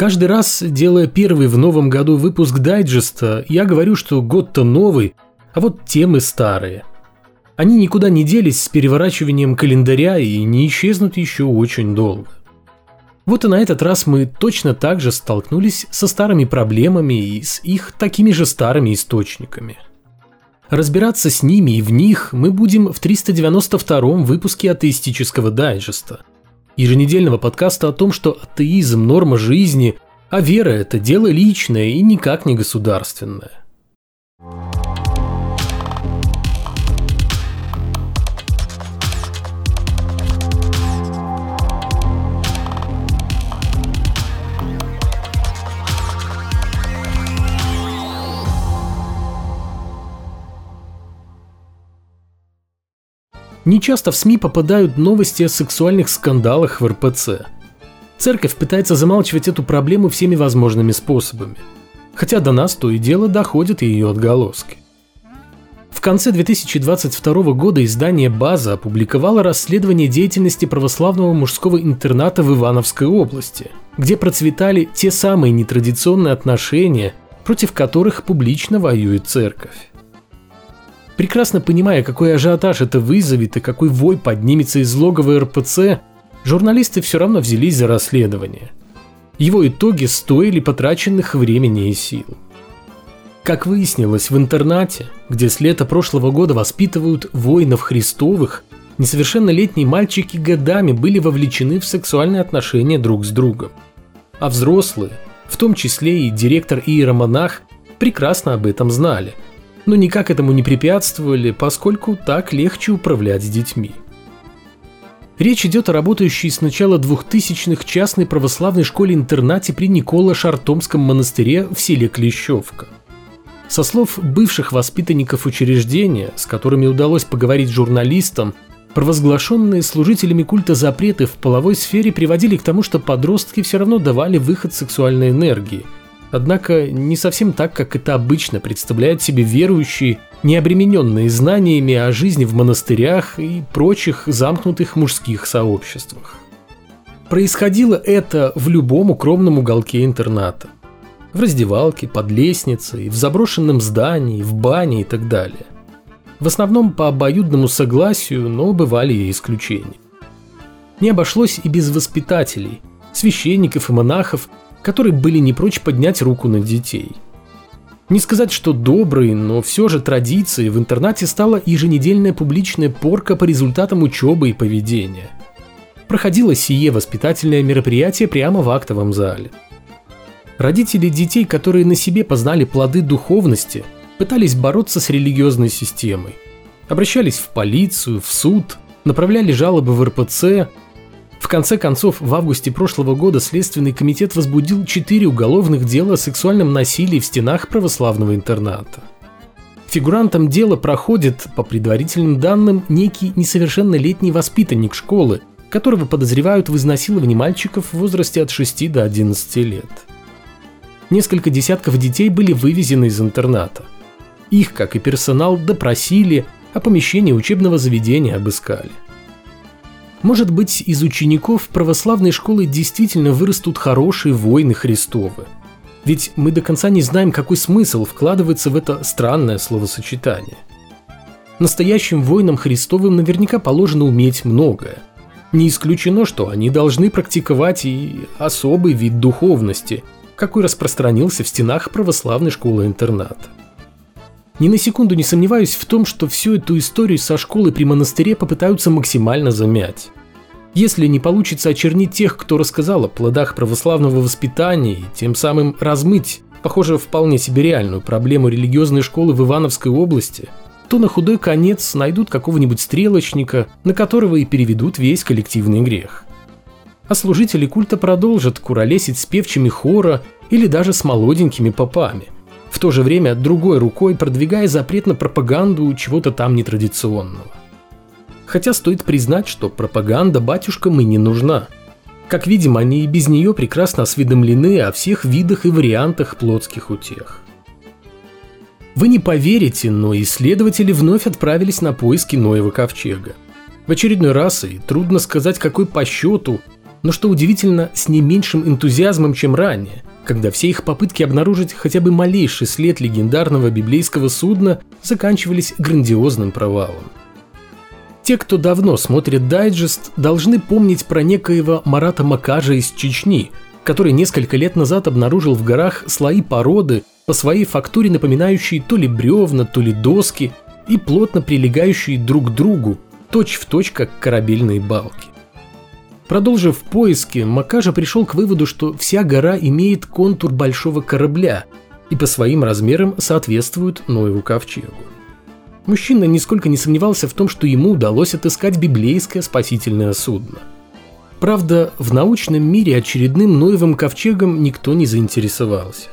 Каждый раз, делая первый в новом году выпуск дайджеста, я говорю, что год-то новый, а вот темы старые. Они никуда не делись с переворачиванием календаря и не исчезнут еще очень долго. Вот и на этот раз мы точно так же столкнулись со старыми проблемами и с их такими же старыми источниками. Разбираться с ними и в них мы будем в 392-м выпуске атеистического дайджеста, еженедельного подкаста о том, что атеизм – норма жизни, а вера – это дело личное и никак не государственное. Нечасто в СМИ попадают новости о сексуальных скандалах в РПЦ. Церковь пытается замалчивать эту проблему всеми возможными способами. Хотя до нас то и дело доходят ее отголоски. В конце 2022 года издание «База» опубликовало расследование деятельности православного мужского интерната в Ивановской области, где процветали те самые нетрадиционные отношения, против которых публично воюет церковь. Прекрасно понимая, какой ажиотаж это вызовет и какой вой поднимется из логова РПЦ, журналисты все равно взялись за расследование. Его итоги стоили потраченных времени и сил. Как выяснилось, в интернате, где с лета прошлого года воспитывают воинов Христовых, несовершеннолетние мальчики годами были вовлечены в сексуальные отношения друг с другом. А взрослые, в том числе и директор иеромонах, прекрасно об этом знали – но никак этому не препятствовали, поскольку так легче управлять детьми. Речь идет о работающей с начала 2000-х частной православной школе-интернате при Никола-Шартомском монастыре в селе Клещевка. Со слов бывших воспитанников учреждения, с которыми удалось поговорить журналистам, провозглашенные служителями культа запреты в половой сфере приводили к тому, что подростки все равно давали выход сексуальной энергии – Однако не совсем так, как это обычно представляют себе верующие, не обремененные знаниями о жизни в монастырях и прочих замкнутых мужских сообществах. Происходило это в любом укромном уголке интерната. В раздевалке, под лестницей, в заброшенном здании, в бане и так далее. В основном по обоюдному согласию, но бывали и исключения. Не обошлось и без воспитателей, священников и монахов, которые были не прочь поднять руку на детей. Не сказать, что добрые, но все же традицией в интернате стала еженедельная публичная порка по результатам учебы и поведения. Проходило сие воспитательное мероприятие прямо в актовом зале. Родители детей, которые на себе познали плоды духовности, пытались бороться с религиозной системой. Обращались в полицию, в суд, направляли жалобы в РПЦ, в конце концов, в августе прошлого года Следственный комитет возбудил четыре уголовных дела о сексуальном насилии в стенах православного интерната. Фигурантом дела проходит, по предварительным данным, некий несовершеннолетний воспитанник школы, которого подозревают в изнасиловании мальчиков в возрасте от 6 до 11 лет. Несколько десятков детей были вывезены из интерната. Их, как и персонал, допросили, а помещение учебного заведения обыскали – может быть, из учеников православной школы действительно вырастут хорошие воины Христовы. Ведь мы до конца не знаем, какой смысл вкладывается в это странное словосочетание. Настоящим воинам Христовым наверняка положено уметь многое. Не исключено, что они должны практиковать и особый вид духовности, какой распространился в стенах православной школы-интерната. Ни на секунду не сомневаюсь в том, что всю эту историю со школы при монастыре попытаются максимально замять. Если не получится очернить тех, кто рассказал о плодах православного воспитания и тем самым размыть, похоже, вполне себе реальную проблему религиозной школы в Ивановской области, то на худой конец найдут какого-нибудь стрелочника, на которого и переведут весь коллективный грех. А служители культа продолжат куролесить с певчими хора или даже с молоденькими попами – в то же время другой рукой продвигая запрет на пропаганду чего-то там нетрадиционного. Хотя стоит признать, что пропаганда батюшкам и не нужна. Как видим, они и без нее прекрасно осведомлены о всех видах и вариантах плотских утех. Вы не поверите, но исследователи вновь отправились на поиски Ноева ковчега. В очередной раз, и трудно сказать какой по счету, но что удивительно, с не меньшим энтузиазмом, чем ранее, когда все их попытки обнаружить хотя бы малейший след легендарного библейского судна заканчивались грандиозным провалом. Те, кто давно смотрит дайджест, должны помнить про некоего Марата Макажа из Чечни, который несколько лет назад обнаружил в горах слои породы, по своей фактуре напоминающие то ли бревна, то ли доски, и плотно прилегающие друг к другу, точь-в-точь, точь, как корабельные балки. Продолжив поиски, Макажа пришел к выводу, что вся гора имеет контур большого корабля и по своим размерам соответствует Ноеву ковчегу. Мужчина нисколько не сомневался в том, что ему удалось отыскать библейское спасительное судно. Правда, в научном мире очередным Ноевым ковчегом никто не заинтересовался.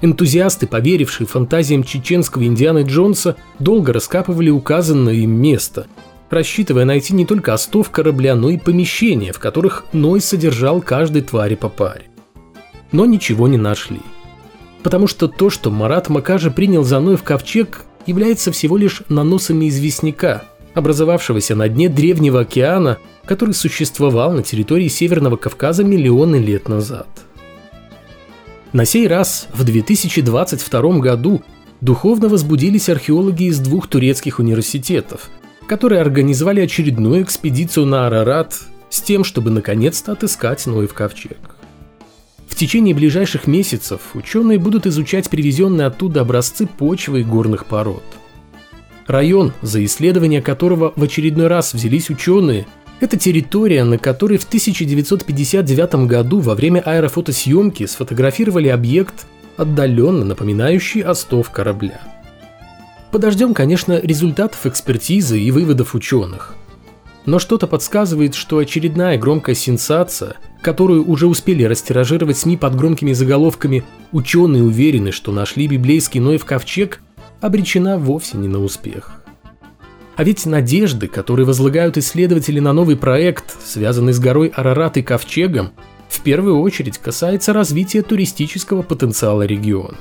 Энтузиасты, поверившие фантазиям чеченского Индианы Джонса, долго раскапывали указанное им место – рассчитывая найти не только остов корабля, но и помещения, в которых Ной содержал каждой твари по паре. Но ничего не нашли. Потому что то, что Марат Макажи принял за Ной в ковчег, является всего лишь наносами известняка, образовавшегося на дне древнего океана, который существовал на территории Северного Кавказа миллионы лет назад. На сей раз, в 2022 году, духовно возбудились археологи из двух турецких университетов – которые организовали очередную экспедицию на Арарат с тем, чтобы наконец-то отыскать Ноев ковчег. В течение ближайших месяцев ученые будут изучать привезенные оттуда образцы почвы и горных пород. Район, за исследование которого в очередной раз взялись ученые, это территория, на которой в 1959 году во время аэрофотосъемки сфотографировали объект, отдаленно напоминающий остов корабля – Подождем, конечно, результатов экспертизы и выводов ученых. Но что-то подсказывает, что очередная громкая сенсация, которую уже успели растиражировать СМИ под громкими заголовками «Ученые уверены, что нашли библейский Ноев ковчег», обречена вовсе не на успех. А ведь надежды, которые возлагают исследователи на новый проект, связанный с горой Арарат и ковчегом, в первую очередь касается развития туристического потенциала региона.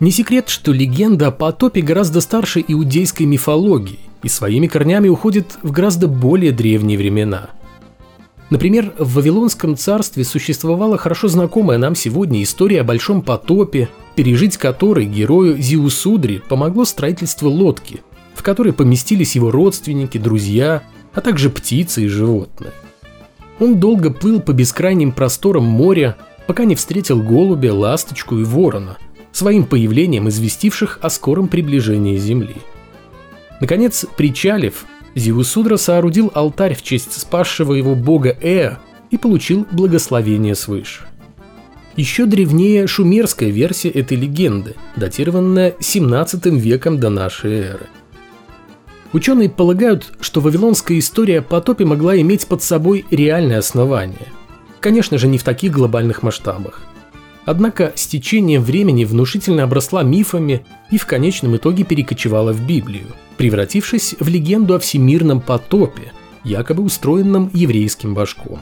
Не секрет, что легенда о потопе гораздо старше иудейской мифологии и своими корнями уходит в гораздо более древние времена. Например, в Вавилонском царстве существовала хорошо знакомая нам сегодня история о большом потопе, пережить который герою Зиусудри помогло строительство лодки, в которой поместились его родственники, друзья, а также птицы и животные. Он долго плыл по бескрайним просторам моря, пока не встретил голубя, ласточку и ворона – своим появлением известивших о скором приближении Земли. Наконец, причалив, Зиусудра соорудил алтарь в честь спасшего его бога Эа и получил благословение свыше. Еще древнее шумерская версия этой легенды, датированная 17 веком до нашей эры. Ученые полагают, что вавилонская история о потопе могла иметь под собой реальное основание. Конечно же, не в таких глобальных масштабах. Однако с течением времени внушительно обросла мифами и в конечном итоге перекочевала в Библию, превратившись в легенду о всемирном потопе, якобы устроенном еврейским башком.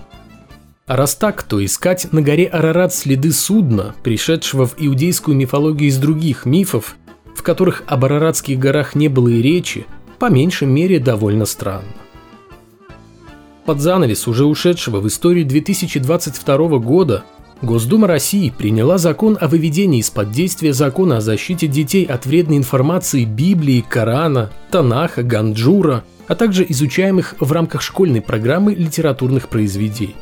А раз так, то искать на горе Арарат следы судна, пришедшего в иудейскую мифологию из других мифов, в которых об Араратских горах не было и речи, по меньшей мере довольно странно. Под занавес уже ушедшего в историю 2022 года Госдума России приняла закон о выведении из-под действия закона о защите детей от вредной информации Библии, Корана, Танаха, Ганджура, а также изучаемых в рамках школьной программы литературных произведений.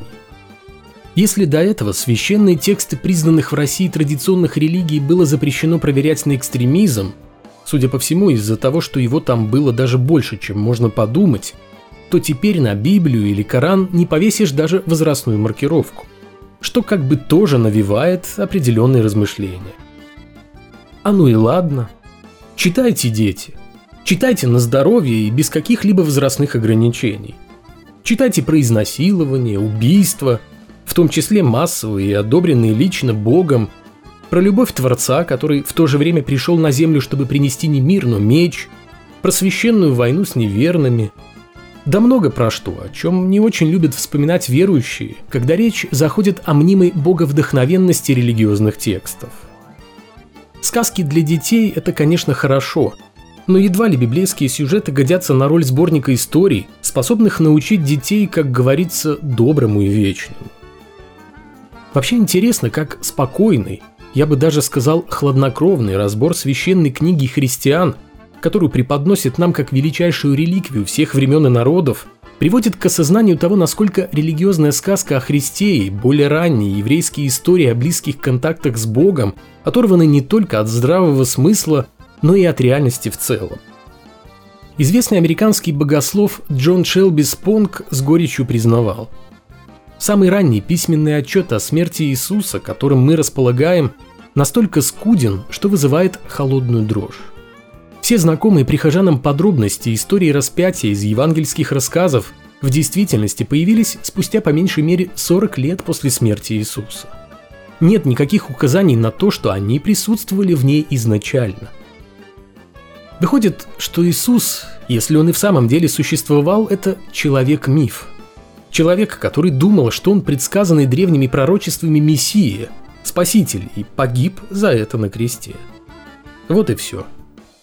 Если до этого священные тексты признанных в России традиционных религий было запрещено проверять на экстремизм, судя по всему из-за того, что его там было даже больше, чем можно подумать, то теперь на Библию или Коран не повесишь даже возрастную маркировку что как бы тоже навевает определенные размышления. А ну и ладно. Читайте, дети. Читайте на здоровье и без каких-либо возрастных ограничений. Читайте про изнасилование, убийства, в том числе массовые и одобренные лично Богом, про любовь Творца, который в то же время пришел на землю, чтобы принести не мир, но меч, про священную войну с неверными – да много про что, о чем не очень любят вспоминать верующие, когда речь заходит о мнимой боговдохновенности религиозных текстов. Сказки для детей – это, конечно, хорошо, но едва ли библейские сюжеты годятся на роль сборника историй, способных научить детей, как говорится, доброму и вечному. Вообще интересно, как спокойный, я бы даже сказал хладнокровный разбор священной книги христиан, которую преподносит нам как величайшую реликвию всех времен и народов, приводит к осознанию того, насколько религиозная сказка о Христе и более ранние еврейские истории о близких контактах с Богом оторваны не только от здравого смысла, но и от реальности в целом. Известный американский богослов Джон Шелби Спонг с горечью признавал. Самый ранний письменный отчет о смерти Иисуса, которым мы располагаем, настолько скуден, что вызывает холодную дрожь. Все знакомые прихожанам подробности истории распятия из евангельских рассказов в действительности появились спустя по меньшей мере 40 лет после смерти Иисуса. Нет никаких указаний на то, что они присутствовали в ней изначально. Выходит, что Иисус, если он и в самом деле существовал, это человек-миф. Человек, который думал, что он предсказанный древними пророчествами Мессия, Спаситель, и погиб за это на кресте. Вот и все.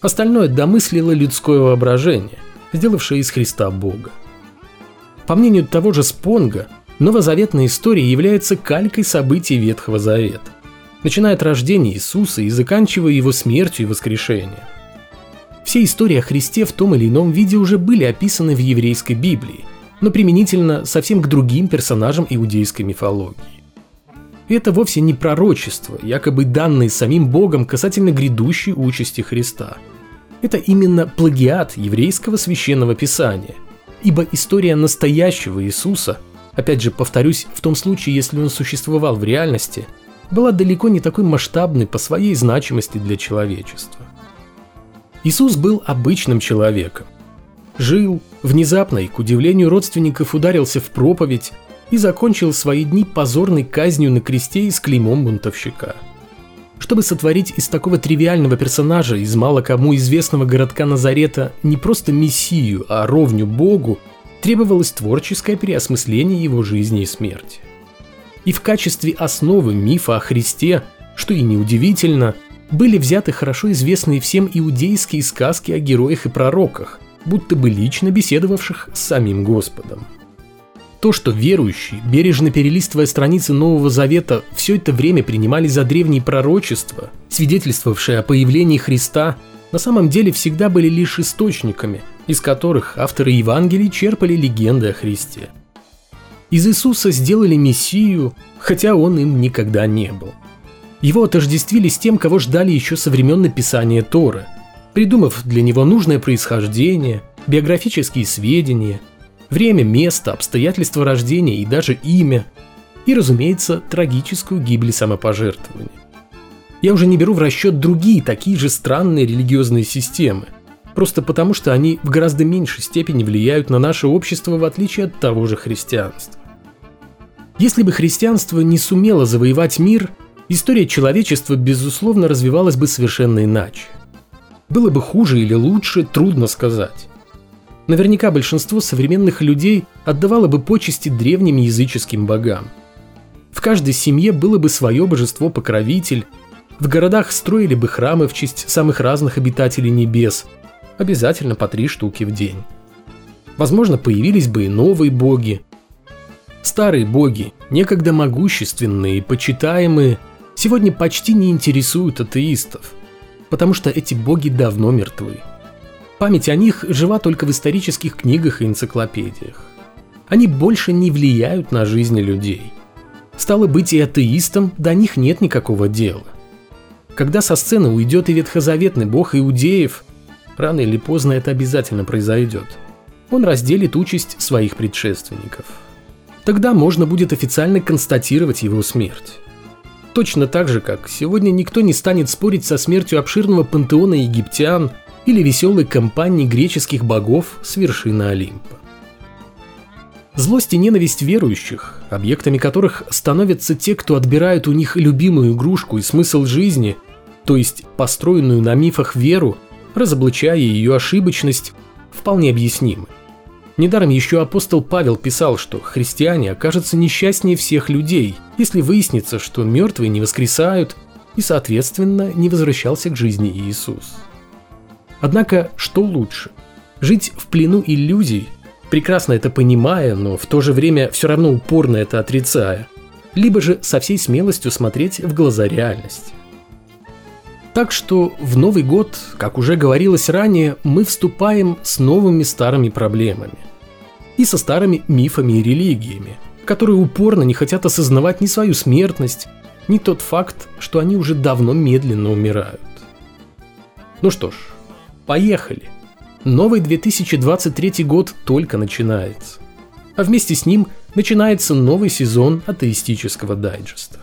Остальное домыслило людское воображение, сделавшее из Христа Бога. По мнению того же Спонга, новозаветная история является калькой событий Ветхого Завета, начиная от рождения Иисуса и заканчивая его смертью и воскрешением. Все истории о Христе в том или ином виде уже были описаны в еврейской Библии, но применительно совсем к другим персонажам иудейской мифологии. И это вовсе не пророчество, якобы данные самим Богом касательно грядущей участи Христа – это именно плагиат еврейского священного писания. Ибо история настоящего Иисуса, опять же повторюсь, в том случае, если он существовал в реальности, была далеко не такой масштабной по своей значимости для человечества. Иисус был обычным человеком. Жил, внезапно и, к удивлению родственников, ударился в проповедь и закончил свои дни позорной казнью на кресте и с клеймом бунтовщика – чтобы сотворить из такого тривиального персонажа, из мало кому известного городка Назарета, не просто мессию, а ровню Богу, требовалось творческое переосмысление его жизни и смерти. И в качестве основы мифа о Христе, что и неудивительно, были взяты хорошо известные всем иудейские сказки о героях и пророках, будто бы лично беседовавших с самим Господом. То, что верующие, бережно перелистывая страницы Нового Завета, все это время принимали за древние пророчества, свидетельствовавшие о появлении Христа, на самом деле всегда были лишь источниками, из которых авторы Евангелий черпали легенды о Христе. Из Иисуса сделали Мессию, хотя он им никогда не был. Его отождествили с тем, кого ждали еще со времен написания Торы, придумав для него нужное происхождение, биографические сведения – время, место, обстоятельства рождения и даже имя. И, разумеется, трагическую гибель самопожертвования. Я уже не беру в расчет другие такие же странные религиозные системы, просто потому что они в гораздо меньшей степени влияют на наше общество в отличие от того же христианства. Если бы христианство не сумело завоевать мир, история человечества, безусловно, развивалась бы совершенно иначе. Было бы хуже или лучше, трудно сказать. Наверняка большинство современных людей отдавало бы почести древним языческим богам. В каждой семье было бы свое божество-покровитель, в городах строили бы храмы в честь самых разных обитателей небес, обязательно по три штуки в день. Возможно, появились бы и новые боги. Старые боги, некогда могущественные и почитаемые, сегодня почти не интересуют атеистов, потому что эти боги давно мертвы. Память о них жива только в исторических книгах и энциклопедиях. Они больше не влияют на жизни людей. Стало быть, и атеистам до них нет никакого дела. Когда со сцены уйдет и ветхозаветный бог иудеев, рано или поздно это обязательно произойдет. Он разделит участь своих предшественников. Тогда можно будет официально констатировать его смерть. Точно так же, как сегодня никто не станет спорить со смертью обширного пантеона египтян – или веселой компании греческих богов с вершины Олимпа. Злость и ненависть верующих, объектами которых становятся те, кто отбирают у них любимую игрушку и смысл жизни, то есть построенную на мифах веру, разоблачая ее ошибочность, вполне объяснимы. Недаром еще апостол Павел писал, что христиане окажутся несчастнее всех людей, если выяснится, что мертвые не воскресают и, соответственно, не возвращался к жизни Иисус. Однако, что лучше? Жить в плену иллюзий, прекрасно это понимая, но в то же время все равно упорно это отрицая, либо же со всей смелостью смотреть в глаза реальности. Так что в Новый год, как уже говорилось ранее, мы вступаем с новыми старыми проблемами. И со старыми мифами и религиями, которые упорно не хотят осознавать ни свою смертность, ни тот факт, что они уже давно медленно умирают. Ну что ж, поехали. Новый 2023 год только начинается. А вместе с ним начинается новый сезон атеистического дайджеста.